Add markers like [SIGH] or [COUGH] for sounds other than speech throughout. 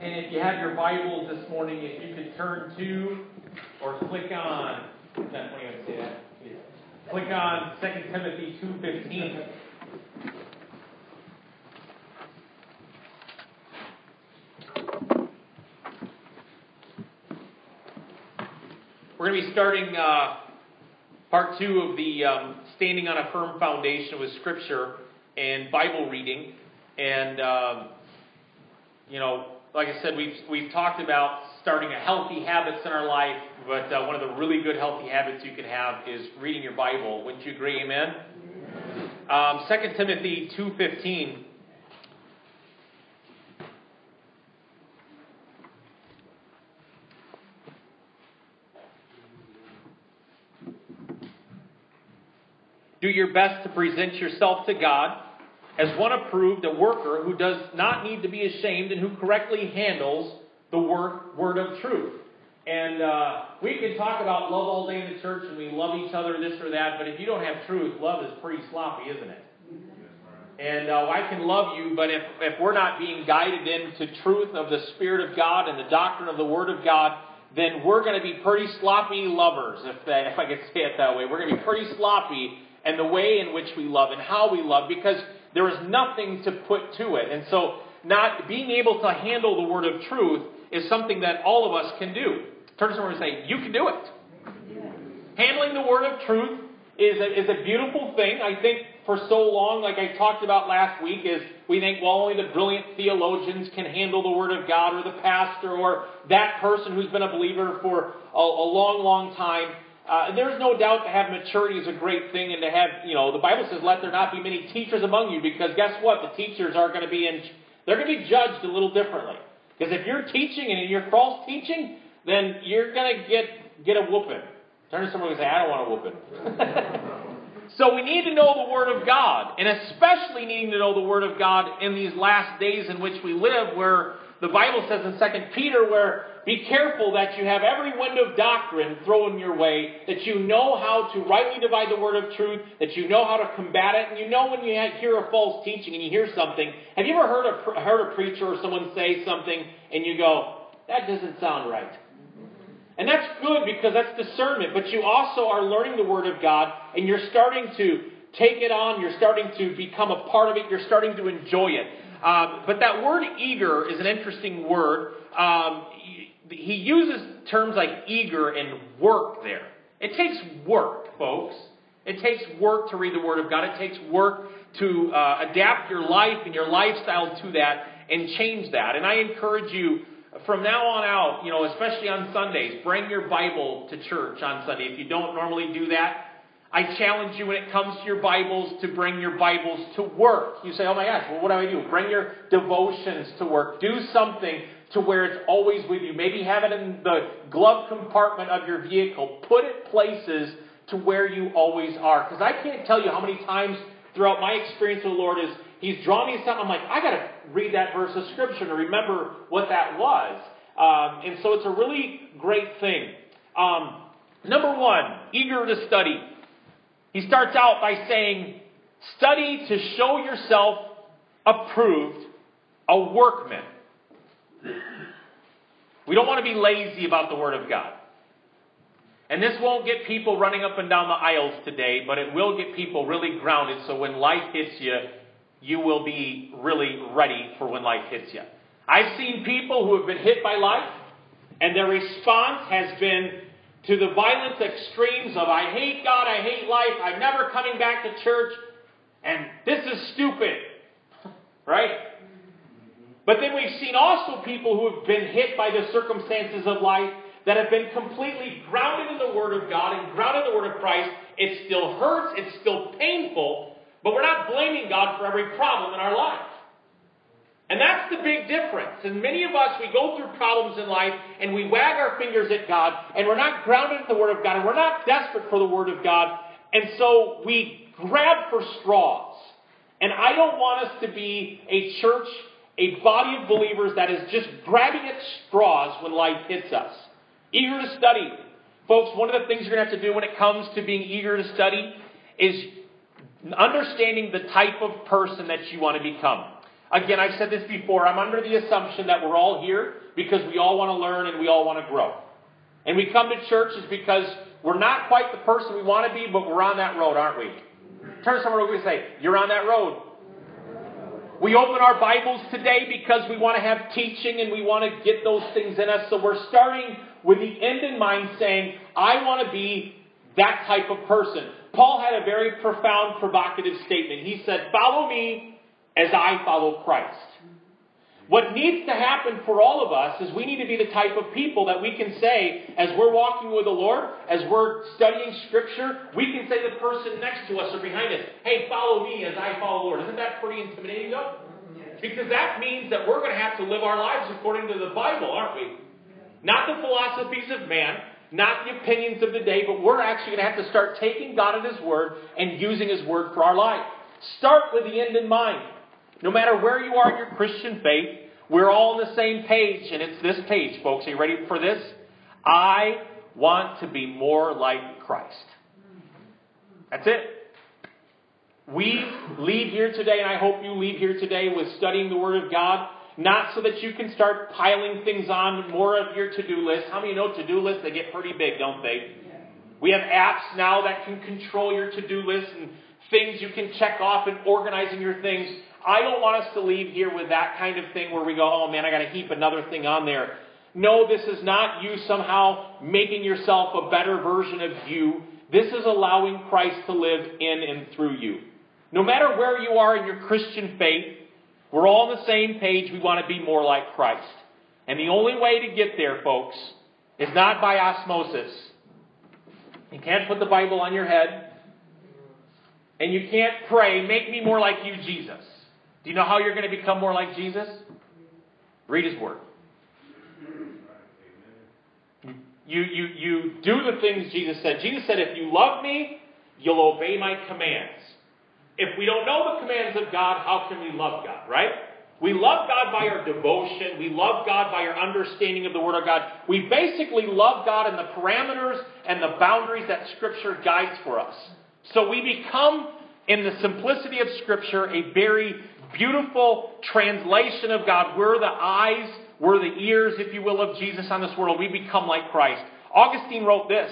And if you have your Bibles this morning, if you could turn to or click on, do you say that? Click on 2 Timothy 2.15. We're going to be starting uh, part two of the um, Standing on a Firm Foundation with Scripture and Bible reading. And, um, you know, like I said, we've, we've talked about starting a healthy habits in our life, but uh, one of the really good healthy habits you can have is reading your Bible. Wouldn't you agree? Amen? Um, 2 Timothy 2.15. Do your best to present yourself to God as one approved, a worker who does not need to be ashamed and who correctly handles the word, word of truth. And uh, we can talk about love all day in the church and we love each other, this or that, but if you don't have truth, love is pretty sloppy, isn't it? And uh, I can love you, but if, if we're not being guided into truth of the Spirit of God and the doctrine of the Word of God, then we're going to be pretty sloppy lovers, if, if I could say it that way. We're going to be pretty sloppy in the way in which we love and how we love because there is nothing to put to it. And so, not being able to handle the word of truth is something that all of us can do. Turn to someone and say, You can do it. Handling the word of truth is a, is a beautiful thing. I think for so long, like I talked about last week, is we think, well, only the brilliant theologians can handle the Word of God, or the pastor, or that person who's been a believer for a, a long, long time. Uh, there's no doubt to have maturity is a great thing, and to have, you know, the Bible says, let there not be many teachers among you, because guess what? The teachers are going to be in, they're going to be judged a little differently. Because if you're teaching and you're false teaching, then you're going to get get a whooping. Turn to someone and say, I don't want a whooping. [LAUGHS] so we need to know the Word of God, and especially needing to know the Word of God in these last days in which we live, where the Bible says in 2 Peter, where be careful that you have every wind of doctrine thrown your way, that you know how to rightly divide the word of truth, that you know how to combat it, and you know when you hear a false teaching and you hear something. Have you ever heard a, heard a preacher or someone say something and you go, that doesn't sound right? And that's good because that's discernment, but you also are learning the Word of God and you're starting to take it on, you're starting to become a part of it, you're starting to enjoy it. Um, but that word eager is an interesting word. Um, he uses terms like eager and work there. It takes work, folks. It takes work to read the Word of God. It takes work to uh, adapt your life and your lifestyle to that and change that. And I encourage you from now on out, you know, especially on Sundays, bring your Bible to church on Sunday. If you don't normally do that, I challenge you when it comes to your Bibles to bring your Bibles to work. You say, oh my gosh, well, what do I do? Bring your devotions to work. Do something to where it's always with you. Maybe have it in the glove compartment of your vehicle. Put it places to where you always are. Because I can't tell you how many times throughout my experience with the Lord is He's drawn me something. I'm like, I got to read that verse of Scripture to remember what that was. Um, and so it's a really great thing. Um, number one, eager to study. He starts out by saying, Study to show yourself approved, a workman we don't want to be lazy about the Word of God. And this won't get people running up and down the aisles today, but it will get people really grounded so when life hits you, you will be really ready for when life hits you. I've seen people who have been hit by life, and their response has been to the violent extremes of, I hate God, I hate life, I'm never coming back to church, and this is stupid. [LAUGHS] right? But then we've seen also people who have been hit by the circumstances of life that have been completely grounded in the Word of God and grounded in the Word of Christ. It still hurts, it's still painful, but we're not blaming God for every problem in our life. And that's the big difference. And many of us, we go through problems in life and we wag our fingers at God and we're not grounded in the Word of God and we're not desperate for the Word of God. And so we grab for straws. And I don't want us to be a church a body of believers that is just grabbing at straws when life hits us. Eager to study. Folks, one of the things you're going to have to do when it comes to being eager to study is understanding the type of person that you want to become. Again, I've said this before. I'm under the assumption that we're all here because we all want to learn and we all want to grow. And we come to church is because we're not quite the person we want to be, but we're on that road, aren't we? Turn someone over and say, You're on that road. We open our Bibles today because we want to have teaching and we want to get those things in us. So we're starting with the end in mind saying, I want to be that type of person. Paul had a very profound, provocative statement. He said, Follow me as I follow Christ. What needs to happen for all of us is we need to be the type of people that we can say, as we're walking with the Lord, as we're studying Scripture, we can say to the person next to us or behind us, hey, follow me as I follow the Lord. Isn't that pretty intimidating, though? Because that means that we're going to have to live our lives according to the Bible, aren't we? Not the philosophies of man, not the opinions of the day, but we're actually going to have to start taking God at His Word and using His Word for our life. Start with the end in mind. No matter where you are in your Christian faith, we're all on the same page, and it's this page, folks. Are you ready for this? I want to be more like Christ. That's it. We leave here today, and I hope you leave here today with studying the Word of God, not so that you can start piling things on more of your to do list. How many know to do lists? They get pretty big, don't they? We have apps now that can control your to do list and things you can check off and organizing your things. I don't want us to leave here with that kind of thing where we go, oh man, I got to heap another thing on there. No, this is not you somehow making yourself a better version of you. This is allowing Christ to live in and through you. No matter where you are in your Christian faith, we're all on the same page. We want to be more like Christ. And the only way to get there, folks, is not by osmosis. You can't put the Bible on your head. And you can't pray, make me more like you, Jesus. Do you know how you're going to become more like Jesus? Read His Word. You, you, you do the things Jesus said. Jesus said, if you love me, you'll obey my commands. If we don't know the commands of God, how can we love God, right? We love God by our devotion. We love God by our understanding of the Word of God. We basically love God in the parameters and the boundaries that Scripture guides for us. So we become, in the simplicity of Scripture, a very beautiful translation of God. We're the eyes, we're the ears, if you will, of Jesus on this world. We become like Christ. Augustine wrote this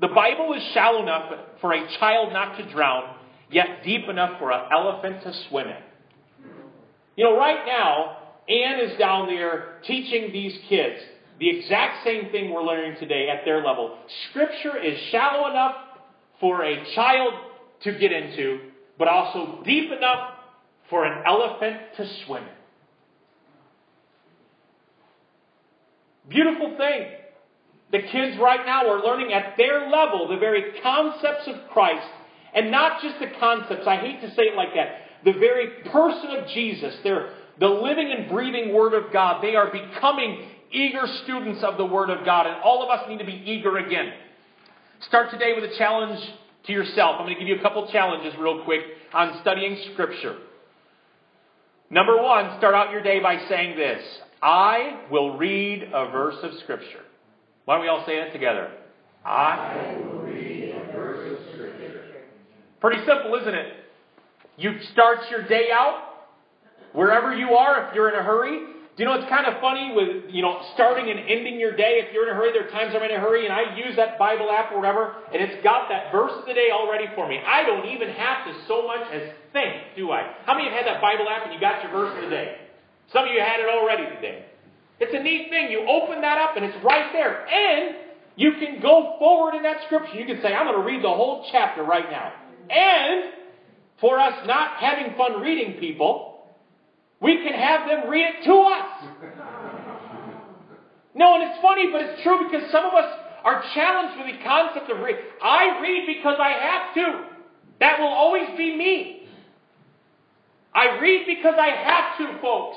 The Bible is shallow enough for a child not to drown, yet deep enough for an elephant to swim in. You know, right now, Anne is down there teaching these kids the exact same thing we're learning today at their level. Scripture is shallow enough for a child to get into, but also deep enough for an elephant to swim in. Beautiful thing. The kids right now are learning at their level the very concepts of Christ, and not just the concepts. I hate to say it like that. The very person of Jesus. They're the living and breathing Word of God. They are becoming eager students of the Word of God, and all of us need to be eager again. Start today with a challenge to yourself. I'm going to give you a couple challenges real quick on studying Scripture. Number one, start out your day by saying this I will read a verse of Scripture. Why don't we all say it together? I will read a verse of Scripture. Pretty simple, isn't it? You start your day out wherever you are, if you're in a hurry, do you know it's kind of funny with you know starting and ending your day? If you're in a hurry, there are times I'm in a hurry, and I use that Bible app or whatever, and it's got that verse of the day already for me. I don't even have to so much as think, do I? How many of you have had that Bible app and you got your verse of the day? Some of you had it already today. It's a neat thing. You open that up and it's right there, and you can go forward in that scripture. You can say, "I'm going to read the whole chapter right now," and for us not having fun reading people. We can have them read it to us. No, and it's funny, but it's true because some of us are challenged with the concept of read. I read because I have to. That will always be me. I read because I have to, folks.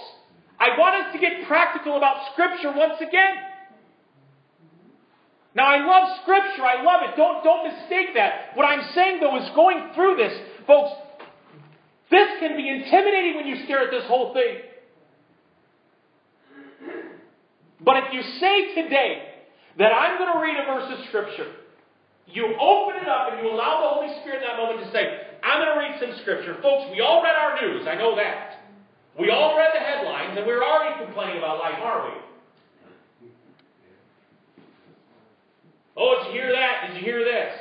I want us to get practical about Scripture once again. Now, I love Scripture. I love it. Don't, don't mistake that. What I'm saying, though, is going through this, folks, this can be intimidating when you stare at this whole thing. But if you say today that I'm going to read a verse of Scripture, you open it up and you allow the Holy Spirit in that moment to say, I'm going to read some Scripture. Folks, we all read our news. I know that. We all read the headlines, and we're already complaining about life, aren't we? Oh, did you hear that? Did you hear this?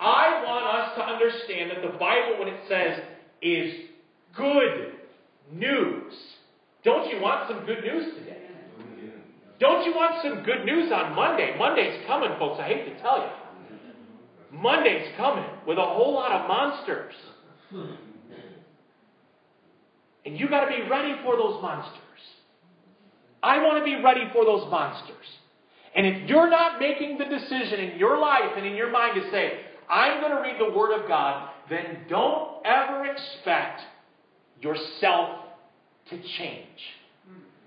I want us to understand that the Bible, when it says, is good news. Don't you want some good news today? Don't you want some good news on Monday? Monday's coming, folks. I hate to tell you. Monday's coming with a whole lot of monsters. And you got to be ready for those monsters. I want to be ready for those monsters. And if you're not making the decision in your life and in your mind to say, I'm going to read the Word of God, then don't ever expect yourself to change.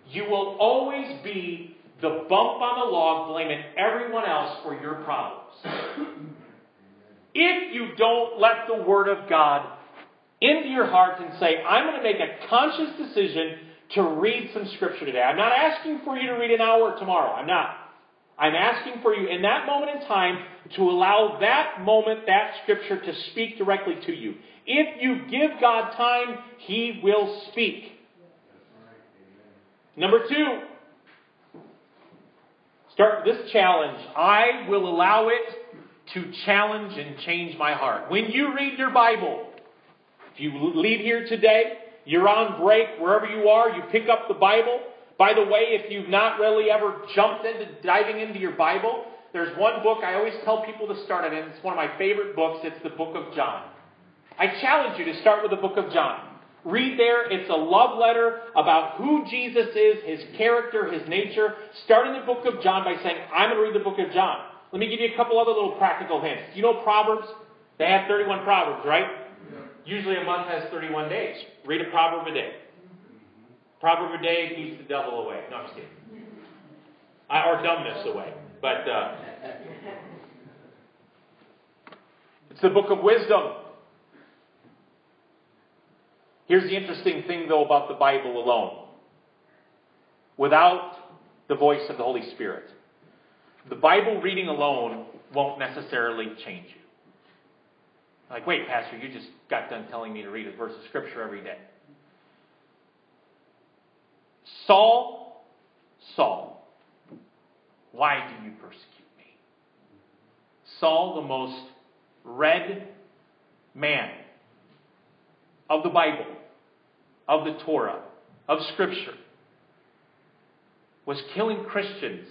You will always be the bump on the log blaming everyone else for your problems. if you don't let the Word of God into your heart and say, I'm going to make a conscious decision to read some Scripture today. I'm not asking for you to read an hour tomorrow. I'm not. I'm asking for you in that moment in time to allow that moment, that Scripture to speak directly to you. If you give God time, He will speak. Number two, start this challenge. I will allow it to challenge and change my heart. When you read your Bible, if you leave here today, you're on break, wherever you are, you pick up the Bible. By the way, if you've not really ever jumped into diving into your Bible, there's one book I always tell people to start in. It's one of my favorite books. It's the book of John. I challenge you to start with the book of John. Read there. It's a love letter about who Jesus is, his character, his nature. Start in the book of John by saying, I'm going to read the book of John. Let me give you a couple other little practical hints. Do you know Proverbs? They have 31 Proverbs, right? Usually a month has 31 days. Read a proverb a day. Proverb a day keeps the devil away. No, I'm just kidding. or dumbness away. But uh, it's the book of wisdom. Here's the interesting thing, though, about the Bible alone. Without the voice of the Holy Spirit, the Bible reading alone won't necessarily change you. Like, wait, Pastor, you just got done telling me to read a verse of Scripture every day. Saul, Saul, why do you persecute me? Saul, the most read man of the Bible, of the Torah, of Scripture, was killing Christians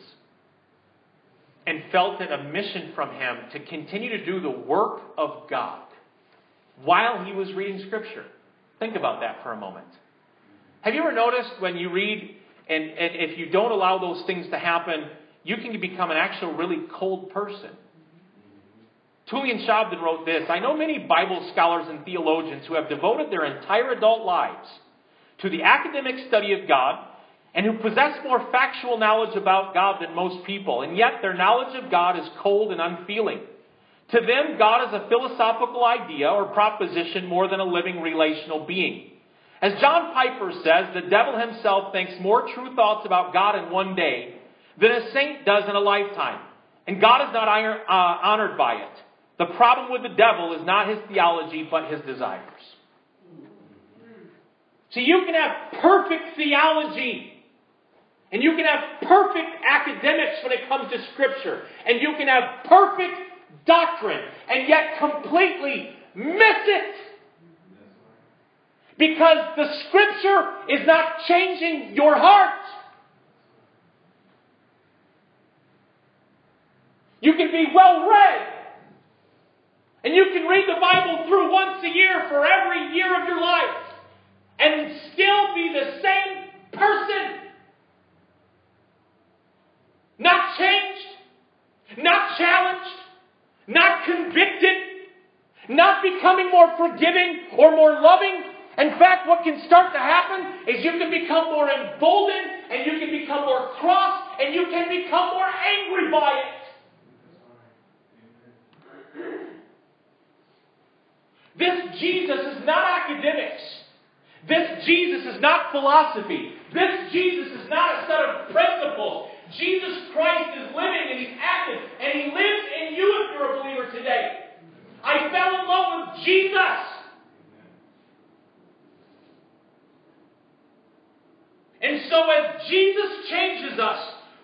and felt it a mission from him to continue to do the work of God while he was reading Scripture. Think about that for a moment. Have you ever noticed when you read, and, and if you don't allow those things to happen, you can become an actual really cold person? Tullian Tchividjian wrote this I know many Bible scholars and theologians who have devoted their entire adult lives to the academic study of God and who possess more factual knowledge about God than most people, and yet their knowledge of God is cold and unfeeling. To them, God is a philosophical idea or proposition more than a living relational being. As John Piper says, the devil himself thinks more true thoughts about God in one day than a saint does in a lifetime. And God is not uh, honored by it. The problem with the devil is not his theology, but his desires. See, you can have perfect theology. And you can have perfect academics when it comes to Scripture. And you can have perfect doctrine and yet completely miss it. Because the scripture is not changing your heart. You can be well read. And you can read the Bible through once a year for every year of your life. And still be the same person. Not changed. Not challenged not convicted, not becoming more forgiving or more loving. In fact, what can start to happen is you can become more emboldened and you can become more cross and you can become more angry by it. This Jesus is not academics. This Jesus is not philosophy. This Jesus is not a set of principles. Jesus Christ is living and he's active and he lives in you if you're a believer today. I fell in love with Jesus.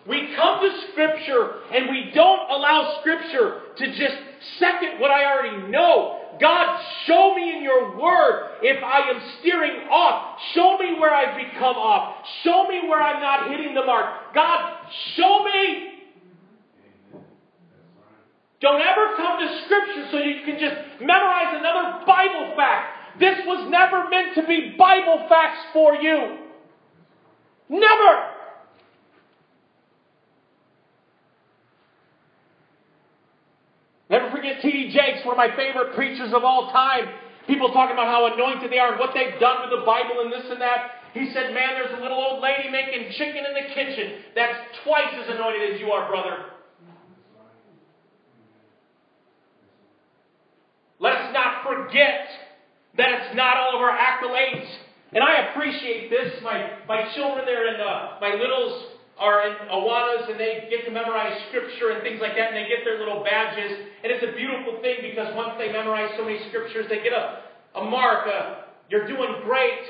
We come to Scripture and we don't allow Scripture to just second what I already know. God, show me in your word if I am steering off. Show me where I've become off. Show me where I'm not hitting the mark. God, show me. Don't ever come to Scripture so you can just memorize another Bible fact. This was never meant to be Bible facts for you. Never. Never forget T.D. Jakes, one of my favorite preachers of all time. People talking about how anointed they are and what they've done with the Bible and this and that. He said, Man, there's a little old lady making chicken in the kitchen that's twice as anointed as you are, brother. Let us not forget that it's not all of our accolades. And I appreciate this. My, my children, they're in, uh, my littles are in Awanas and they get to memorize scripture and things like that and they get their little badges. And it's a beautiful thing because once they memorize so many scriptures, they get a, a mark, a, you're doing great.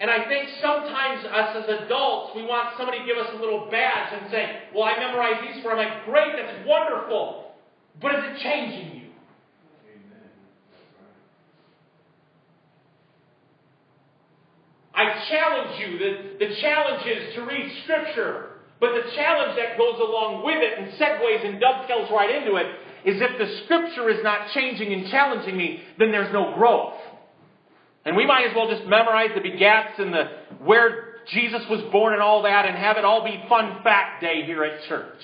And I think sometimes us as adults, we want somebody to give us a little badge and say, well, I memorized these for. I'm like, great, that's wonderful. But is it changing you? I challenge you. The, the challenge is to read Scripture. But the challenge that goes along with it and segues and dovetails right into it is if the Scripture is not changing and challenging me, then there's no growth. And we might as well just memorize the begats and the where Jesus was born and all that and have it all be fun fact day here at church.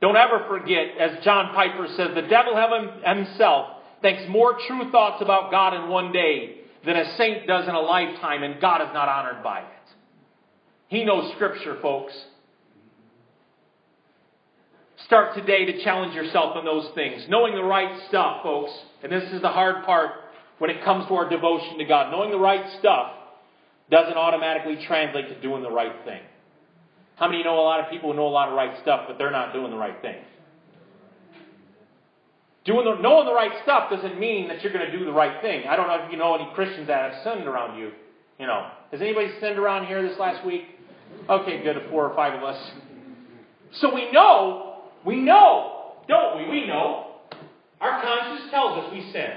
Don't ever forget, as John Piper says, the devil himself thinks more true thoughts about God in one day than a saint does in a lifetime, and God is not honored by it. He knows Scripture, folks. Start today to challenge yourself on those things. Knowing the right stuff, folks. And this is the hard part when it comes to our devotion to God. Knowing the right stuff doesn't automatically translate to doing the right thing. How many know a lot of people who know a lot of right stuff, but they're not doing the right thing? Doing the, knowing the right stuff doesn't mean that you're going to do the right thing. I don't know if you know any Christians that have sinned around you. You know, has anybody sinned around here this last week? Okay, good, four or five of us. So we know, we know, don't we? We know. Our conscience tells us we sin.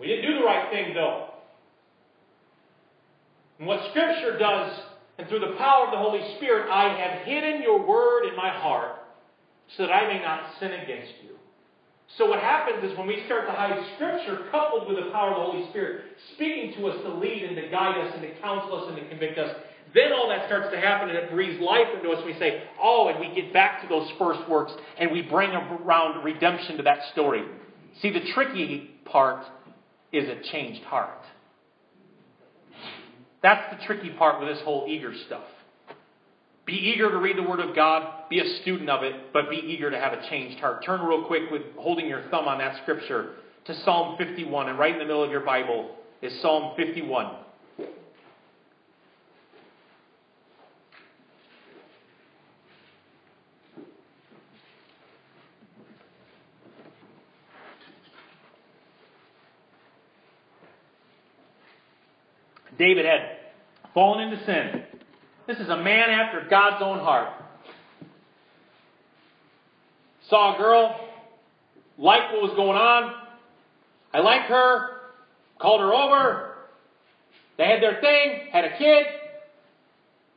We didn't do the right thing, though. And what Scripture does, and through the power of the Holy Spirit, I have hidden your word in my heart so that I may not sin against you. So what happens is when we start to hide Scripture coupled with the power of the Holy Spirit speaking to us to lead and to guide us and to counsel us and to convict us, then all that starts to happen and it breathes life into us. We say, oh, and we get back to those first works and we bring around redemption to that story. See, the tricky part is a changed heart. That's the tricky part with this whole eager stuff. Be eager to read the Word of God, be a student of it, but be eager to have a changed heart. Turn real quick with holding your thumb on that scripture to Psalm 51, and right in the middle of your Bible is Psalm 51. David had fallen into sin. This is a man after God's own heart. Saw a girl, liked what was going on. I like her, called her over. They had their thing, had a kid.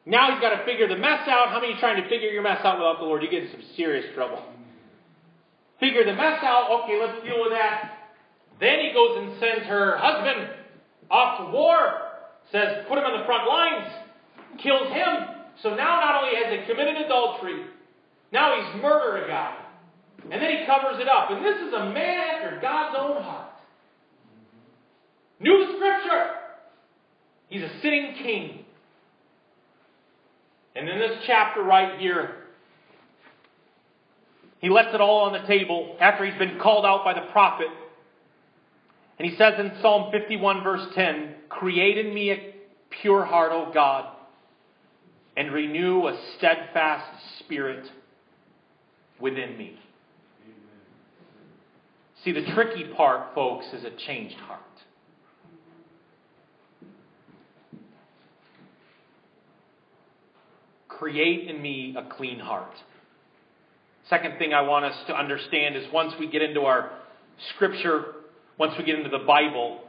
Now he's got to figure the mess out. How many trying to figure your mess out without the Lord? You get in some serious trouble. Figure the mess out. Okay, let's deal with that. Then he goes and sends her husband off to war. Says, put him on the front lines kills him. So now not only has he committed adultery, now he's murdered a guy. And then he covers it up. And this is a man after God's own heart. New scripture. He's a sitting king. And in this chapter right here, he lets it all on the table after he's been called out by the prophet. And he says in Psalm 51, verse 10, Create in me a pure heart, O God and renew a steadfast spirit within me. See, the tricky part, folks, is a changed heart. create in me a clean heart. Second thing I want us to understand is once we get into our scripture, once we get into the Bible,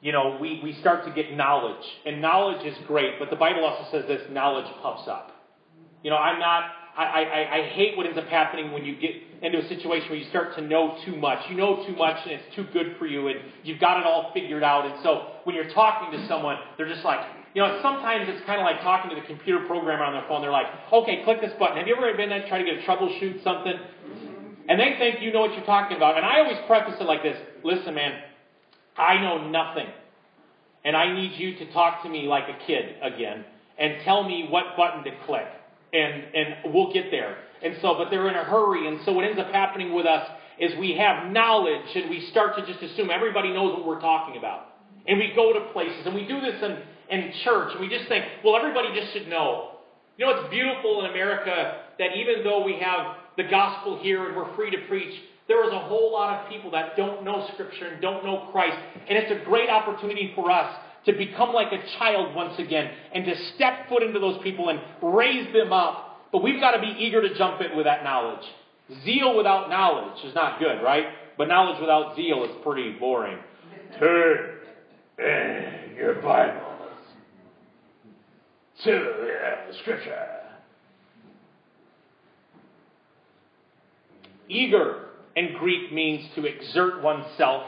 you know, we, we start to get knowledge. And knowledge is great, but the Bible also says this knowledge puffs up. You know, I'm not, I, I, I hate what ends up happening when you get into a situation where you start to know too much. You know too much and it's too good for you and you've got it all figured out. And so when you're talking to someone, they're just like, you know, sometimes it's kind of like talking to the computer programmer on their phone. They're like, okay, click this button. Have you ever been there trying to get a troubleshoot something? And they think you know what you're talking about. And I always preface it like this Listen, man, I know nothing. And I need you to talk to me like a kid again and tell me what button to click. And, and we'll get there. And so, but they're in a hurry. And so what ends up happening with us is we have knowledge and we start to just assume everybody knows what we're talking about. And we go to places and we do this in, in church and we just think, well, everybody just should know. You know, it's beautiful in America that even though we have the gospel here and we're free to preach, there is a whole lot of people that don't know Scripture and don't know Christ. And it's a great opportunity for us to become like a child once again and to step foot into those people and raise them up. But we've got to be eager to jump in with that knowledge. Zeal without knowledge is not good, right? But knowledge without zeal is pretty boring. Turn in your Bibles to uh, the Scripture. Eager in Greek means to exert oneself,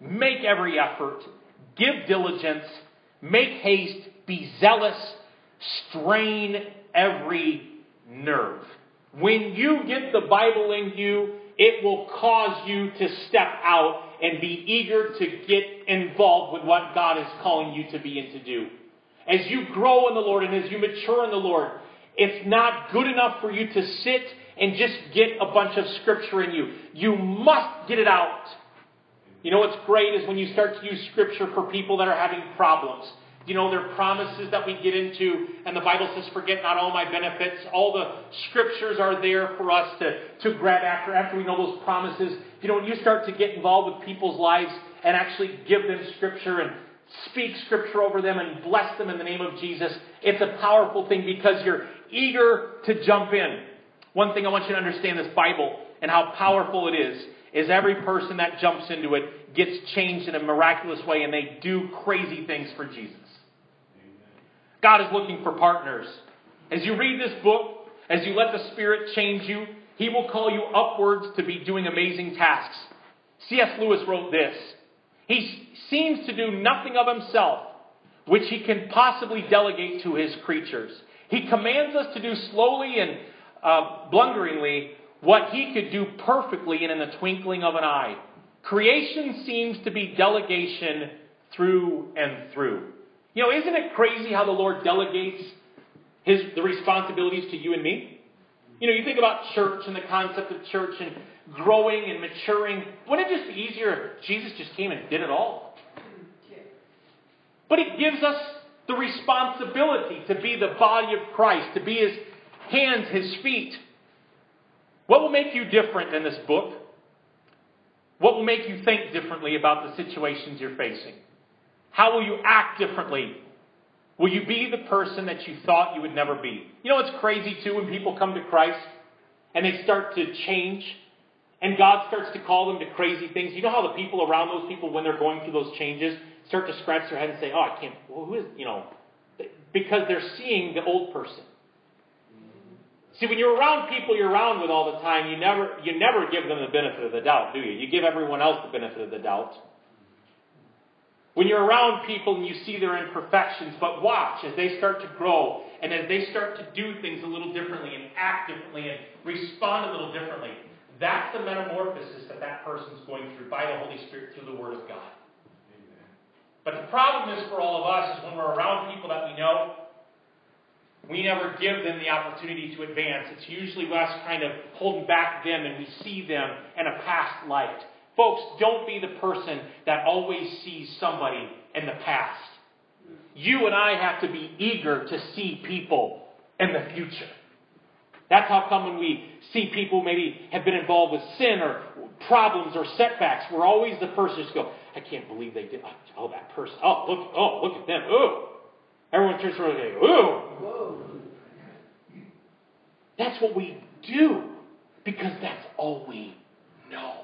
make every effort, give diligence, make haste, be zealous, strain every nerve. When you get the Bible in you, it will cause you to step out and be eager to get involved with what God is calling you to be and to do. As you grow in the Lord and as you mature in the Lord, it's not good enough for you to sit and just get a bunch of scripture in you. You must get it out. You know what's great is when you start to use scripture for people that are having problems. You know, there are promises that we get into, and the Bible says, Forget not all my benefits. All the scriptures are there for us to, to grab after, after we know those promises. You know, when you start to get involved with people's lives and actually give them scripture and speak scripture over them and bless them in the name of Jesus, it's a powerful thing because you're eager to jump in. One thing I want you to understand this Bible and how powerful it is is every person that jumps into it gets changed in a miraculous way and they do crazy things for Jesus. God is looking for partners. As you read this book, as you let the Spirit change you, He will call you upwards to be doing amazing tasks. C.S. Lewis wrote this He seems to do nothing of himself which he can possibly delegate to his creatures. He commands us to do slowly and uh, blunderingly what he could do perfectly and in the twinkling of an eye. Creation seems to be delegation through and through. You know, isn't it crazy how the Lord delegates his, the responsibilities to you and me? You know, you think about church and the concept of church and growing and maturing. Wouldn't it just be easier if Jesus just came and did it all? But he gives us the responsibility to be the body of Christ, to be his hands, his feet. What will make you different in this book? What will make you think differently about the situations you're facing? How will you act differently? Will you be the person that you thought you would never be? You know what's crazy too when people come to Christ and they start to change and God starts to call them to crazy things. You know how the people around those people, when they're going through those changes, start to scratch their head and say, Oh, I can't, well, who is, you know, because they're seeing the old person. See, when you're around people you're around with all the time, you never, you never give them the benefit of the doubt, do you? You give everyone else the benefit of the doubt. When you're around people and you see their imperfections, but watch as they start to grow and as they start to do things a little differently and act differently and respond a little differently. That's the metamorphosis that that person's going through by the Holy Spirit through the Word of God. But the problem is for all of us is when we're around people that we know, we never give them the opportunity to advance. It's usually us kind of holding back them and we see them in a past light. Folks, don't be the person that always sees somebody in the past. You and I have to be eager to see people in the future. That's how come when we see people maybe have been involved with sin or problems or setbacks, we're always the first to go, I can't believe they did. Oh, oh, that person. Oh, look. Oh, look at them. Oh, everyone turns around and goes, ooh. That's what we do because that's all we know.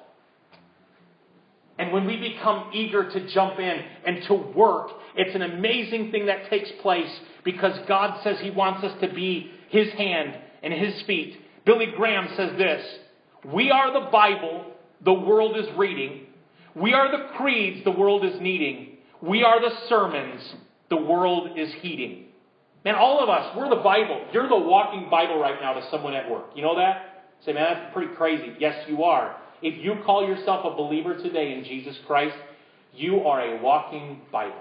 And when we become eager to jump in and to work, it's an amazing thing that takes place because God says He wants us to be His hand and His feet. Billy Graham says this We are the Bible the world is reading. We are the creeds the world is needing. We are the sermons the world is heeding. Man, all of us, we're the Bible. You're the walking Bible right now to someone at work. You know that? Say, man, that's pretty crazy. Yes, you are. If you call yourself a believer today in Jesus Christ, you are a walking Bible.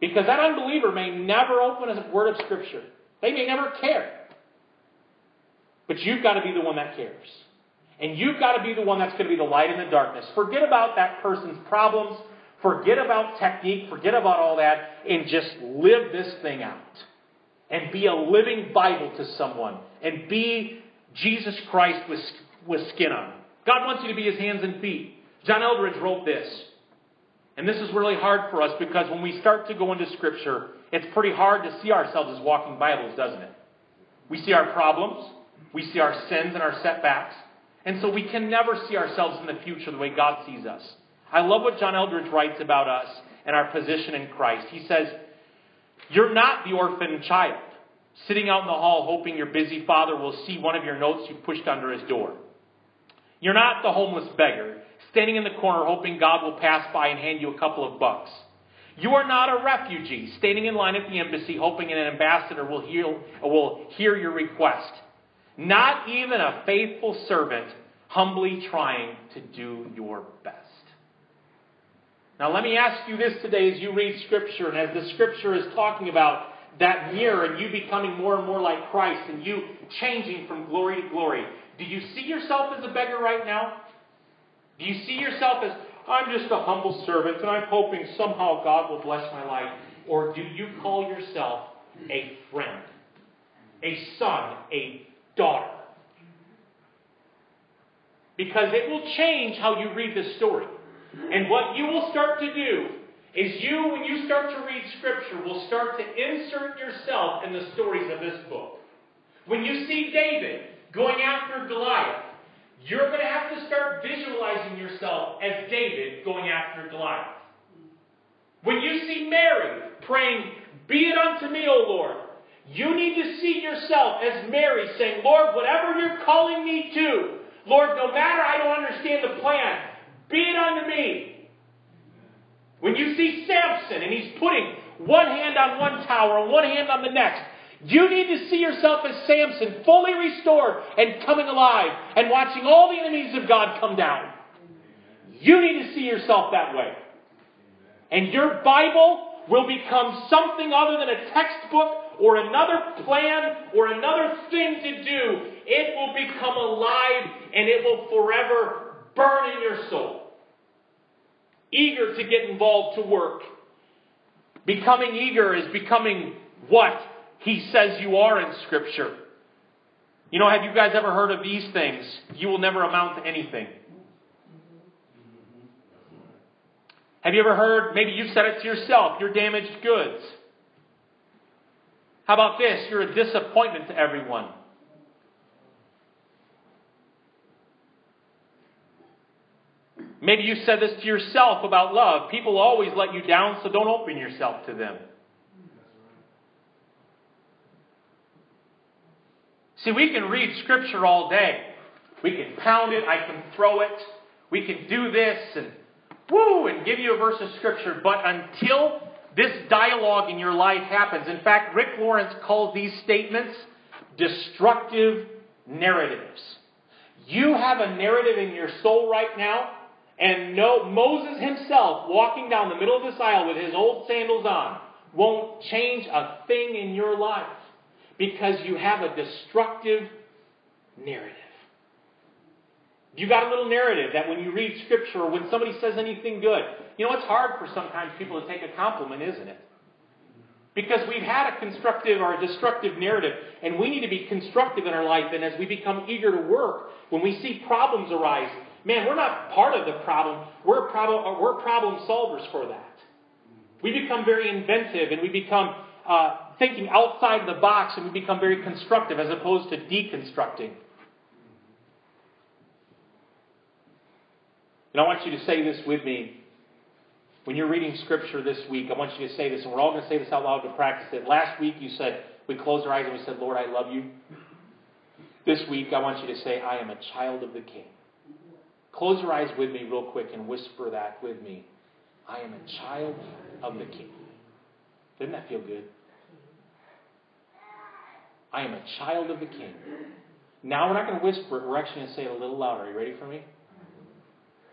Because that unbeliever may never open a word of Scripture. They may never care. But you've got to be the one that cares. And you've got to be the one that's going to be the light in the darkness. Forget about that person's problems. Forget about technique. Forget about all that. And just live this thing out. And be a living Bible to someone. And be Jesus Christ with, with skin on. God wants you to be his hands and feet. John Eldredge wrote this. And this is really hard for us because when we start to go into Scripture, it's pretty hard to see ourselves as walking Bibles, doesn't it? We see our problems, we see our sins and our setbacks, and so we can never see ourselves in the future the way God sees us. I love what John Eldredge writes about us and our position in Christ. He says, You're not the orphan child sitting out in the hall hoping your busy father will see one of your notes you pushed under his door. You're not the homeless beggar standing in the corner hoping God will pass by and hand you a couple of bucks. You are not a refugee standing in line at the embassy hoping an ambassador will hear, will hear your request. Not even a faithful servant humbly trying to do your best. Now, let me ask you this today as you read Scripture, and as the Scripture is talking about that mirror and you becoming more and more like Christ and you changing from glory to glory, do you see yourself as a beggar right now? Do you see yourself as, I'm just a humble servant and I'm hoping somehow God will bless my life? Or do you call yourself a friend, a son, a daughter? Because it will change how you read the story. And what you will start to do is you, when you start to read Scripture, will start to insert yourself in the stories of this book. When you see David going after Goliath, you're going to have to start visualizing yourself as David going after Goliath. When you see Mary praying, Be it unto me, O Lord, you need to see yourself as Mary saying, Lord, whatever you're calling me to, Lord, no matter I don't understand the plan, be it unto me. When you see Samson and he's putting one hand on one tower and one hand on the next, you need to see yourself as Samson, fully restored and coming alive, and watching all the enemies of God come down. You need to see yourself that way. And your Bible will become something other than a textbook or another plan or another thing to do. It will become alive and it will forever burn in your soul. Eager to get involved to work. Becoming eager is becoming what? he says you are in Scripture. You know, have you guys ever heard of these things? You will never amount to anything. Have you ever heard, maybe you've said it to yourself, you're damaged goods? How about this? You're a disappointment to everyone. Maybe you said this to yourself about love. People always let you down, so don't open yourself to them. See, we can read Scripture all day. We can pound it. I can throw it. We can do this and woo and give you a verse of Scripture. But until this dialogue in your life happens, in fact, Rick Lawrence calls these statements destructive narratives. You have a narrative in your soul right now, and no, Moses himself, walking down the middle of this aisle with his old sandals on, won't change a thing in your life because you have a destructive narrative. You got a little narrative that when you read scripture or when somebody says anything good, you know, it's hard for sometimes people to take a compliment, isn't it? Because we've had a constructive or a destructive narrative, and we need to be constructive in our life. And as we become eager to work, when we see problems arise, man, we're not part of the problem. We're problem, we're problem solvers for that. We become very inventive, and we become uh, thinking outside the box and we become very constructive as opposed to deconstructing. And I want you to say this with me. When you're reading scripture this week, I want you to say this, and we're all going to say this out loud to practice it. Last week you said, we closed our eyes and we said, Lord, I love you. This week I want you to say, I am a child of the King. Close your eyes with me real quick and whisper that with me. I am a child of the King. Doesn't that feel good? I am a child of the King. Now we're not going to whisper it, we're actually going to say it a little louder. Are you ready for me?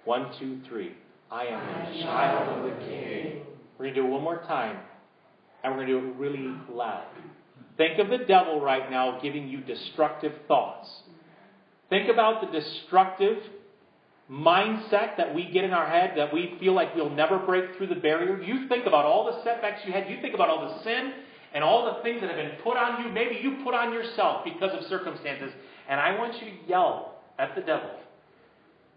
One, two, three. I am a child of the King. We're going to do it one more time, and we're going to do it really loud. Think of the devil right now giving you destructive thoughts. Think about the destructive mindset that we get in our head that we feel like we'll never break through the barrier. You think about all the setbacks you had. You think about all the sin and all the things that have been put on you. Maybe you put on yourself because of circumstances. And I want you to yell at the devil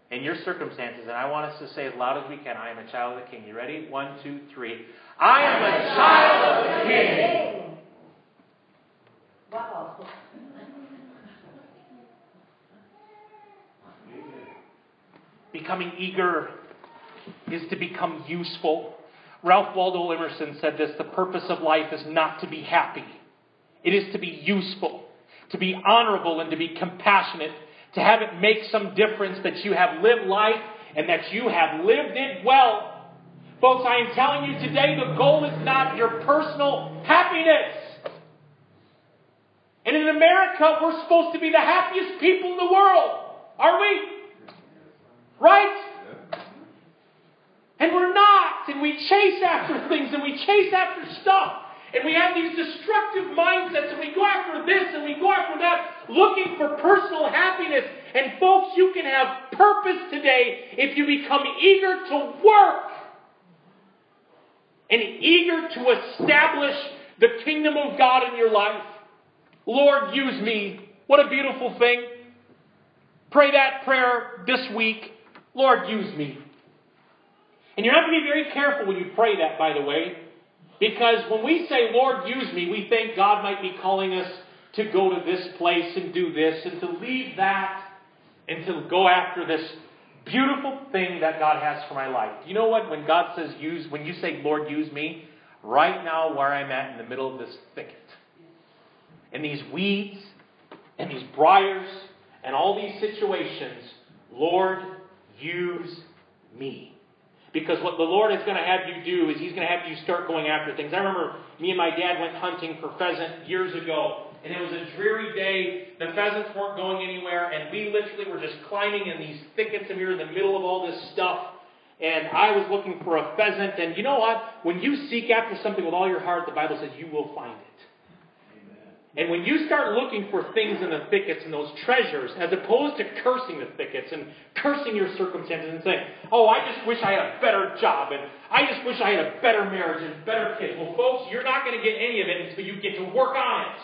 in your circumstances. And I want us to say as loud as we can, I am a child of the king. You ready? One, two, three. I am a child of the king. Becoming eager is to become useful. Ralph Waldo Emerson said this the purpose of life is not to be happy, it is to be useful, to be honorable, and to be compassionate, to have it make some difference that you have lived life and that you have lived it well. Folks, I am telling you today the goal is not your personal happiness. And in America, we're supposed to be the happiest people in the world. Are we? Right? And we're not. And we chase after things and we chase after stuff. And we have these destructive mindsets and we go after this and we go after that, looking for personal happiness. And folks, you can have purpose today if you become eager to work and eager to establish the kingdom of God in your life. Lord, use me. What a beautiful thing. Pray that prayer this week. Lord, use me. And you have to be very careful when you pray that, by the way, because when we say, Lord, use me, we think God might be calling us to go to this place and do this and to leave that and to go after this beautiful thing that God has for my life. You know what? When God says use, when you say, Lord, use me, right now where I'm at in the middle of this thicket, and these weeds and these briars and all these situations, Lord, use me. Because what the Lord is going to have you do is He's going to have you start going after things. I remember me and my dad went hunting for pheasant years ago, and it was a dreary day. The pheasants weren't going anywhere, and we literally were just climbing in these thickets, and we were in the middle of all this stuff. And I was looking for a pheasant, and you know what? When you seek after something with all your heart, the Bible says you will find it. And when you start looking for things in the thickets and those treasures, as opposed to cursing the thickets and cursing your circumstances and saying, oh, I just wish I had a better job and I just wish I had a better marriage and better kids. Well, folks, you're not going to get any of it until you get to work on it.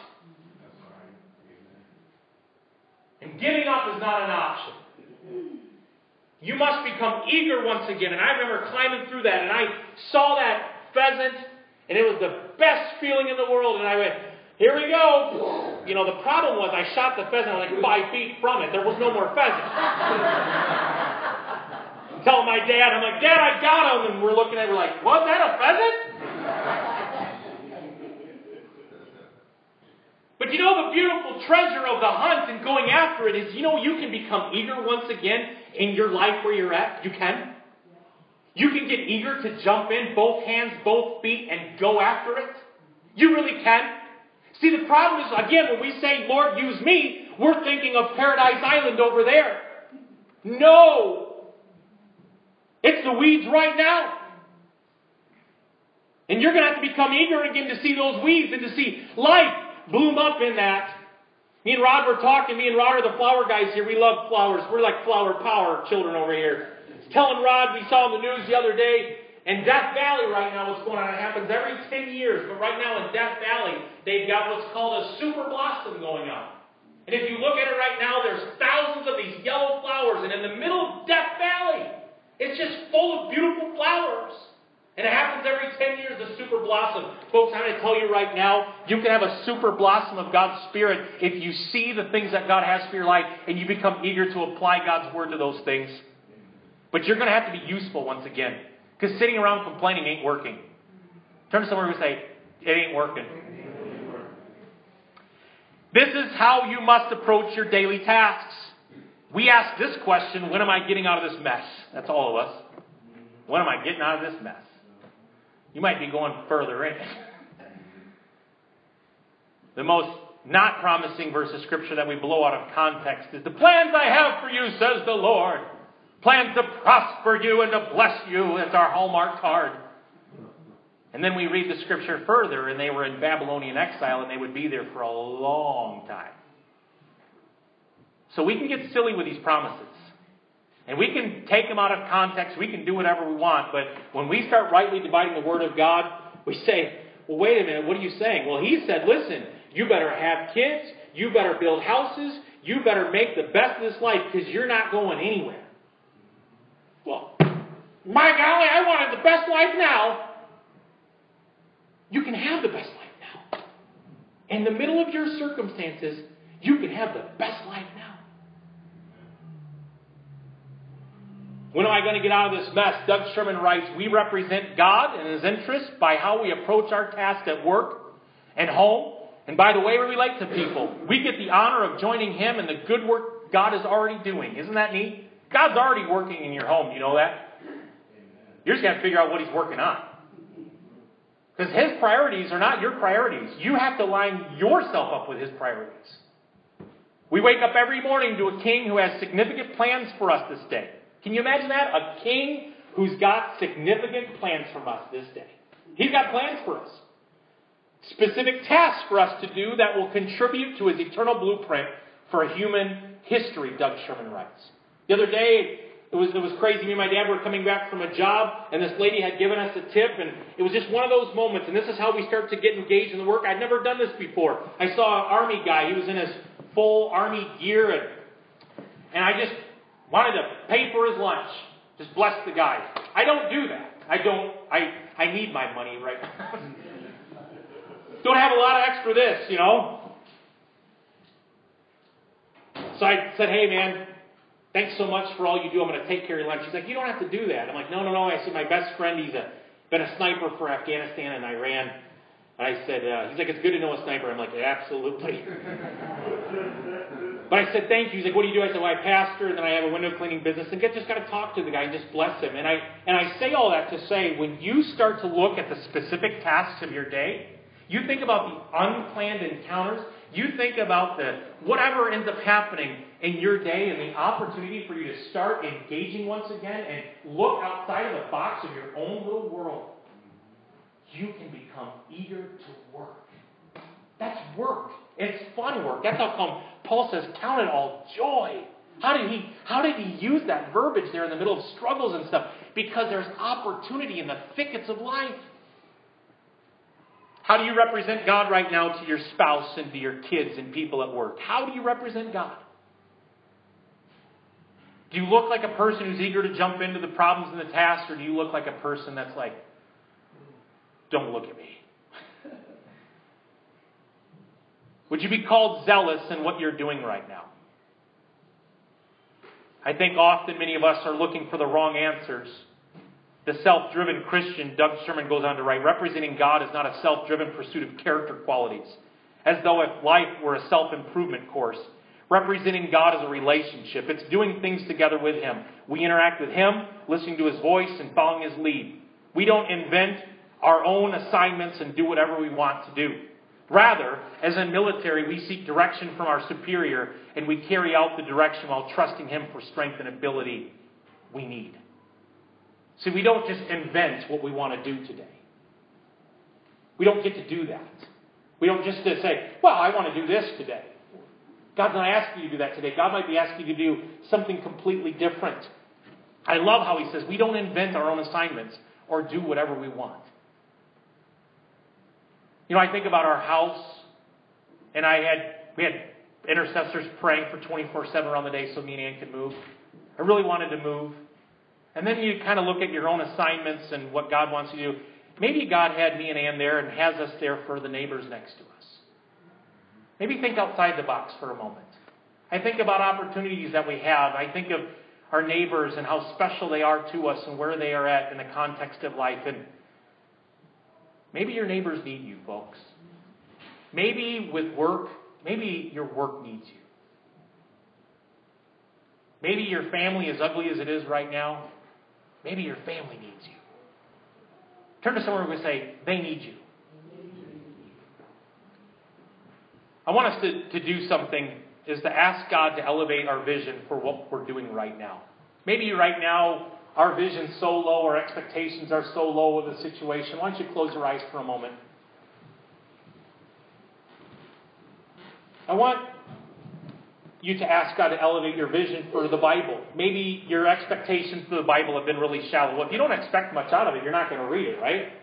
And giving up is not an option. You must become eager once again. And I remember climbing through that and I saw that pheasant and it was the best feeling in the world. And I went, here we go. You know, the problem was I shot the pheasant like five feet from it. There was no more pheasant. [LAUGHS] Telling my dad, I'm like, Dad, I got him. And we're looking at it, we're like, was that a pheasant? But you know, the beautiful treasure of the hunt and going after it is, you know, you can become eager once again in your life where you're at. You can. You can get eager to jump in, both hands, both feet, and go after it. You really can. See, the problem is, again, when we say, Lord, use me, we're thinking of Paradise Island over there. No! It's the weeds right now. And you're going to have to become eager again to see those weeds and to see life bloom up in that. Me and Rod were talking. Me and Rod are the flower guys here. We love flowers. We're like flower power children over here. Telling Rod, we saw in the news the other day, in Death Valley right now, what's going on? It happens every 10 years, but right now in Death Valley, they've got what's called a super blossom going on. And if you look at it right now, there's thousands of these yellow flowers, and in the middle of Death Valley, it's just full of beautiful flowers. And it happens every 10 years, a super blossom. Folks, I'm going to tell you right now, you can have a super blossom of God's Spirit if you see the things that God has for your life and you become eager to apply God's Word to those things. But you're going to have to be useful once again. Because sitting around complaining ain't working. Turn to someone and say, it ain't working. This is how you must approach your daily tasks. We ask this question when am I getting out of this mess? That's all of us. When am I getting out of this mess? You might be going further in. the most not promising verse of Scripture that we blow out of context is The plans I have for you, says the Lord. Plans to prosper you and to bless you. That's our hallmark card. And then we read the Scripture further, and they were in Babylonian exile, and they would be there for a long time. So we can get silly with these promises. And we can take them out of context. We can do whatever we want. But when we start rightly dividing the Word of God, we say, well, wait a minute, what are you saying? Well, He said, listen, you better have kids. You better build houses. You better make the best of this life because you're not going anywhere. Well, my golly, I wanted the best life now. You can have the best life now. In the middle of your circumstances, you can have the best life now. When am I going to get out of this mess? Doug Sherman writes We represent God and His interests by how we approach our task at work and home, and by the way we relate to people. We get the honor of joining Him in the good work God is already doing. Isn't that neat? God's already working in your home. You know that? You're just going to figure out what He's working on. Because His priorities are not your priorities. You have to line yourself up with His priorities. We wake up every morning to a king who has significant plans for us this day. Can you imagine that? A king who's got significant plans for us this day. He's got plans for us. Specific tasks for us to do that will contribute to his eternal blueprint for human history, Doug Sherman writes. The other day, it was, it was crazy. Me and my dad were coming back from a job, and this lady had given us a tip, and it was just one of those moments. And this is how we start to get engaged in the work. I'd never done this before. I saw an army guy. He was in his full army gear, and, and I just wanted to pay for his lunch. Just bless the guy. I don't do that. I don't. I I need my money right now. [LAUGHS] don't have a lot of extra this, you know. So I said, "Hey, man, thanks so much for all you do. I'm going to take care of your lunch." She's like, "You don't have to do that." I'm like, "No, no, no." I said, "My best friend, he's a been a sniper for Afghanistan and Iran." And I said, uh, "He's like, it's good to know a sniper." I'm like, "Absolutely." [LAUGHS] But I said, thank you. He's like, what do you do? I said, well, I pastor, and then I have a window cleaning business. And get, just got to talk to the guy and just bless him. And I, and I say all that to say, when you start to look at the specific tasks of your day, you think about the unplanned encounters, you think about the whatever ends up happening in your day and the opportunity for you to start engaging once again and look outside of the box of your own little world, you can become eager to work. That's work. It's fun work. That's how come Paul says, count it all joy. How did he how did he use that verbiage there in the middle of struggles and stuff? Because there's opportunity in the thickets of life. How do you represent God right now to your spouse and to your kids and people at work? How do you represent God? Do you look like a person who's eager to jump into the problems and the tasks, or do you look like a person that's like, don't look at me? [LAUGHS] Would you be called zealous in what you're doing right now? I think often many of us are looking for the wrong answers. The self driven Christian, Doug Sherman goes on to write, representing God is not a self driven pursuit of character qualities, as though if life were a self improvement course. Representing God as a relationship. It's doing things together with Him. We interact with Him, listening to His voice, and following His lead. We don't invent our own assignments and do whatever we want to do. Rather, as in military, we seek direction from our superior and we carry out the direction while trusting him for strength and ability we need. See, we don't just invent what we want to do today. We don't get to do that. We don't just say, well, I want to do this today. God's not asking you to do that today. God might be asking you to do something completely different. I love how he says we don't invent our own assignments or do whatever we want. You know, I think about our house, and I had we had intercessors praying for 24 7 around the day so me and Ann could move. I really wanted to move. And then you kind of look at your own assignments and what God wants you to do. Maybe God had me and Ann there and has us there for the neighbors next to us. Maybe think outside the box for a moment. I think about opportunities that we have. I think of our neighbors and how special they are to us and where they are at in the context of life. And maybe your neighbors need you, folks. Maybe with work, maybe your work needs you. Maybe your family, as ugly as it is right now, maybe your family needs you. Turn to someone and say, they need you. I want us to, to do something is to ask God to elevate our vision for what we're doing right now. Maybe right now our vision's so low, our expectations are so low of the situation. Why don't you close your eyes for a moment? I want you to ask God to elevate your vision for the Bible. Maybe your expectations for the Bible have been really shallow. Well, if you don't expect much out of it, you're not going to read it, right?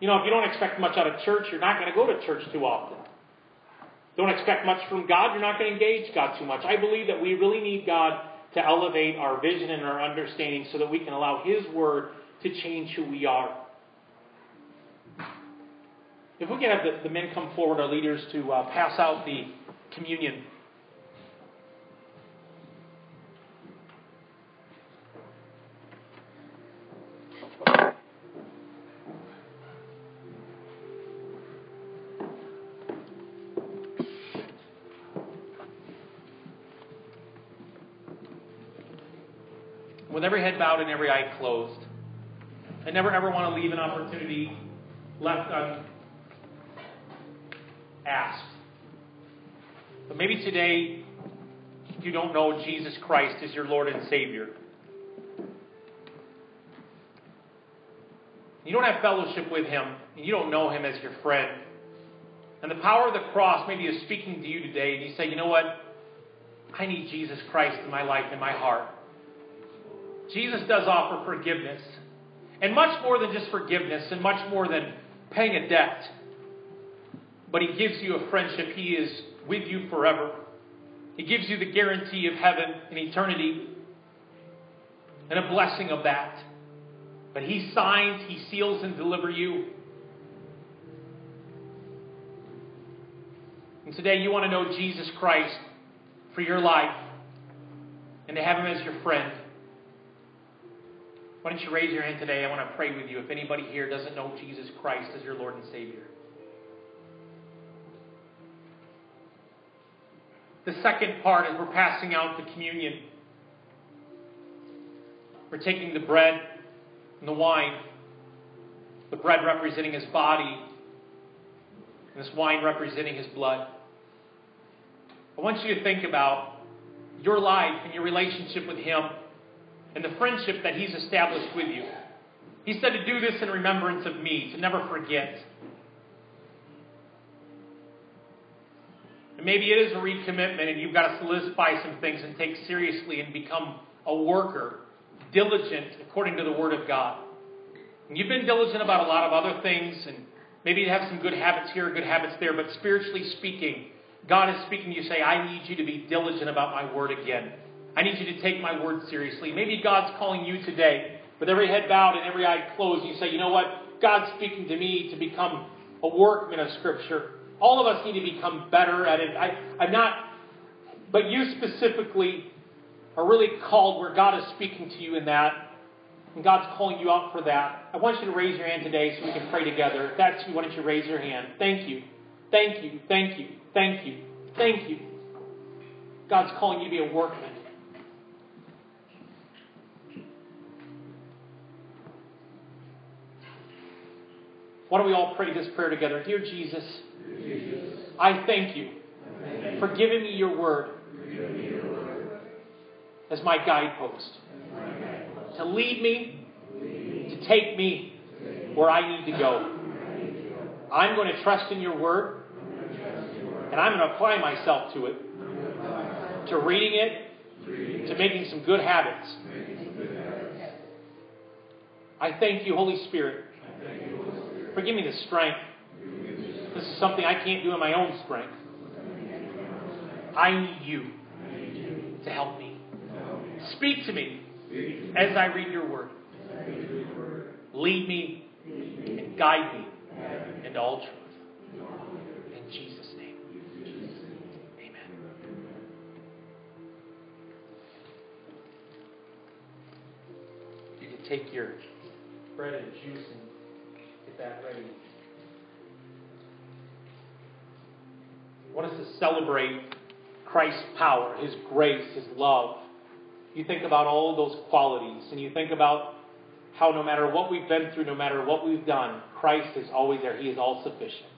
You know, if you don't expect much out of church, you're not going to go to church too often. Don't expect much from God, you're not going to engage God too much. I believe that we really need God to elevate our vision and our understanding so that we can allow His Word to change who we are. If we can have the, the men come forward, our leaders, to uh, pass out the communion. Bowed and every eye closed. I never ever want to leave an opportunity left unasked. But maybe today you don't know Jesus Christ as your Lord and Savior. You don't have fellowship with Him, and you don't know Him as your friend. And the power of the cross maybe is speaking to you today, and you say, you know what? I need Jesus Christ in my life, in my heart. Jesus does offer forgiveness. And much more than just forgiveness, and much more than paying a debt. But He gives you a friendship. He is with you forever. He gives you the guarantee of heaven and eternity and a blessing of that. But He signs, He seals, and delivers you. And today you want to know Jesus Christ for your life and to have Him as your friend. Why don't you raise your hand today? I want to pray with you if anybody here doesn't know Jesus Christ as your Lord and Savior. The second part is we're passing out the communion. We're taking the bread and the wine, the bread representing his body, and this wine representing his blood. I want you to think about your life and your relationship with him and the friendship that He's established with you. He said to do this in remembrance of me, to never forget. And maybe it is a recommitment, and you've got to solidify some things and take seriously and become a worker, diligent according to the Word of God. And you've been diligent about a lot of other things, and maybe you have some good habits here, good habits there, but spiritually speaking, God is speaking to you, say, I need you to be diligent about my Word again. I need you to take my word seriously. Maybe God's calling you today with every head bowed and every eye closed. You say, you know what? God's speaking to me to become a workman of Scripture. All of us need to become better at it. I, I'm not, but you specifically are really called where God is speaking to you in that, and God's calling you out for that. I want you to raise your hand today so we can pray together. If that's you, why don't you raise your hand? Thank you. Thank you. Thank you. Thank you. Thank you. God's calling you to be a workman. Why don't we all pray this prayer together? Dear Jesus, I thank you for giving me your word, as my guidepost, to lead me, to take me where I need to go. I'm going to trust in your word, and I'm going to apply myself to it, to reading it, to making some good habits. I thank you, Holy Spirit Forgive me the strength. This is something I can't do in my own strength. I need you to help me. Speak to me as I read your word. Lead me and guide me into all truth. In Jesus' name. Amen. You can take your bread and juice and get that ready. I want us to celebrate Christ's power, His grace, His love. You think about all those qualities, and you think about how no matter what we've been through, no matter what we've done, Christ is always there. He is all sufficient.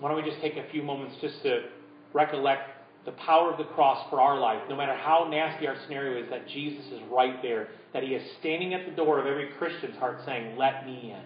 Why don't we just take a few moments just to recollect the power of the cross for our life, no matter how nasty our scenario is, that Jesus is right there, that He is standing at the door of every Christian's heart saying, Let me in.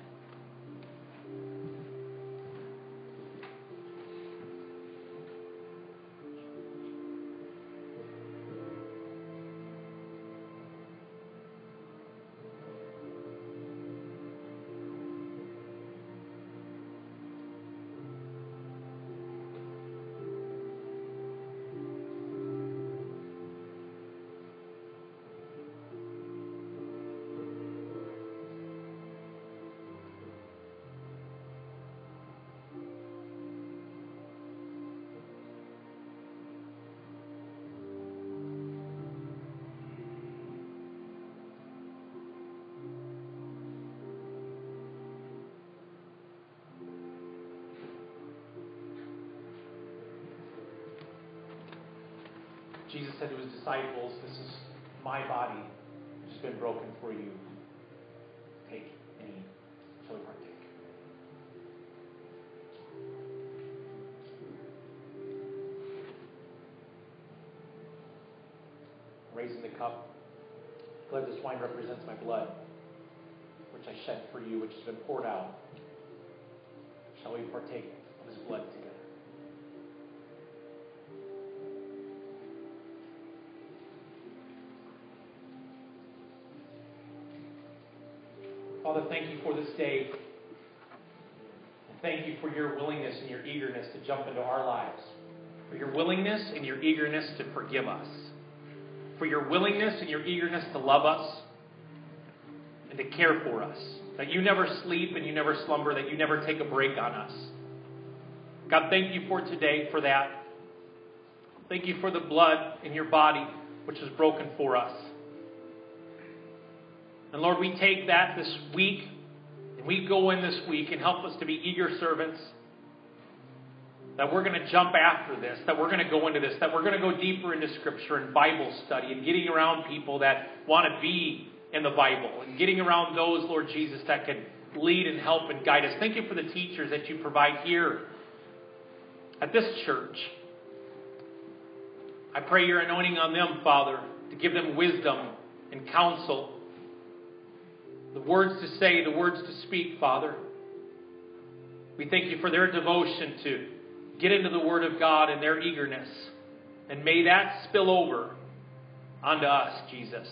Jesus said to his disciples, This is my body which has been broken for you. Take and eat. Shall we partake? Raising the cup. Glad this wine represents my blood, which I shed for you, which has been poured out. Shall we partake Father, thank you for this day. thank you for your willingness and your eagerness to jump into our lives. For your willingness and your eagerness to forgive us. For your willingness and your eagerness to love us and to care for us. That you never sleep and you never slumber, that you never take a break on us. God, thank you for today for that. Thank you for the blood in your body which was broken for us. And Lord, we take that this week, and we go in this week and help us to be eager servants. That we're going to jump after this, that we're going to go into this, that we're going to go deeper into Scripture and Bible study and getting around people that want to be in the Bible and getting around those, Lord Jesus, that can lead and help and guide us. Thank you for the teachers that you provide here at this church. I pray your anointing on them, Father, to give them wisdom and counsel the words to say, the words to speak, Father. We thank you for their devotion to get into the Word of God and their eagerness. And may that spill over onto us, Jesus.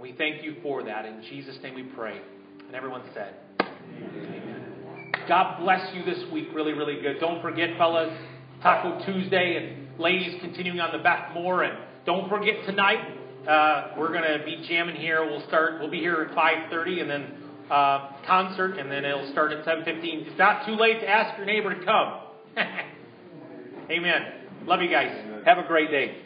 We thank you for that. In Jesus' name we pray. And everyone said, Amen. God bless you this week. Really, really good. Don't forget, fellas, Taco Tuesday and ladies continuing on the back more. And don't forget tonight, uh, we're going to be jamming here. We'll start. We'll be here at 5:30, and then uh, concert, and then it'll start at 7:15. It's not too late to ask your neighbor to come. [LAUGHS] Amen. Love you guys. Have a great day.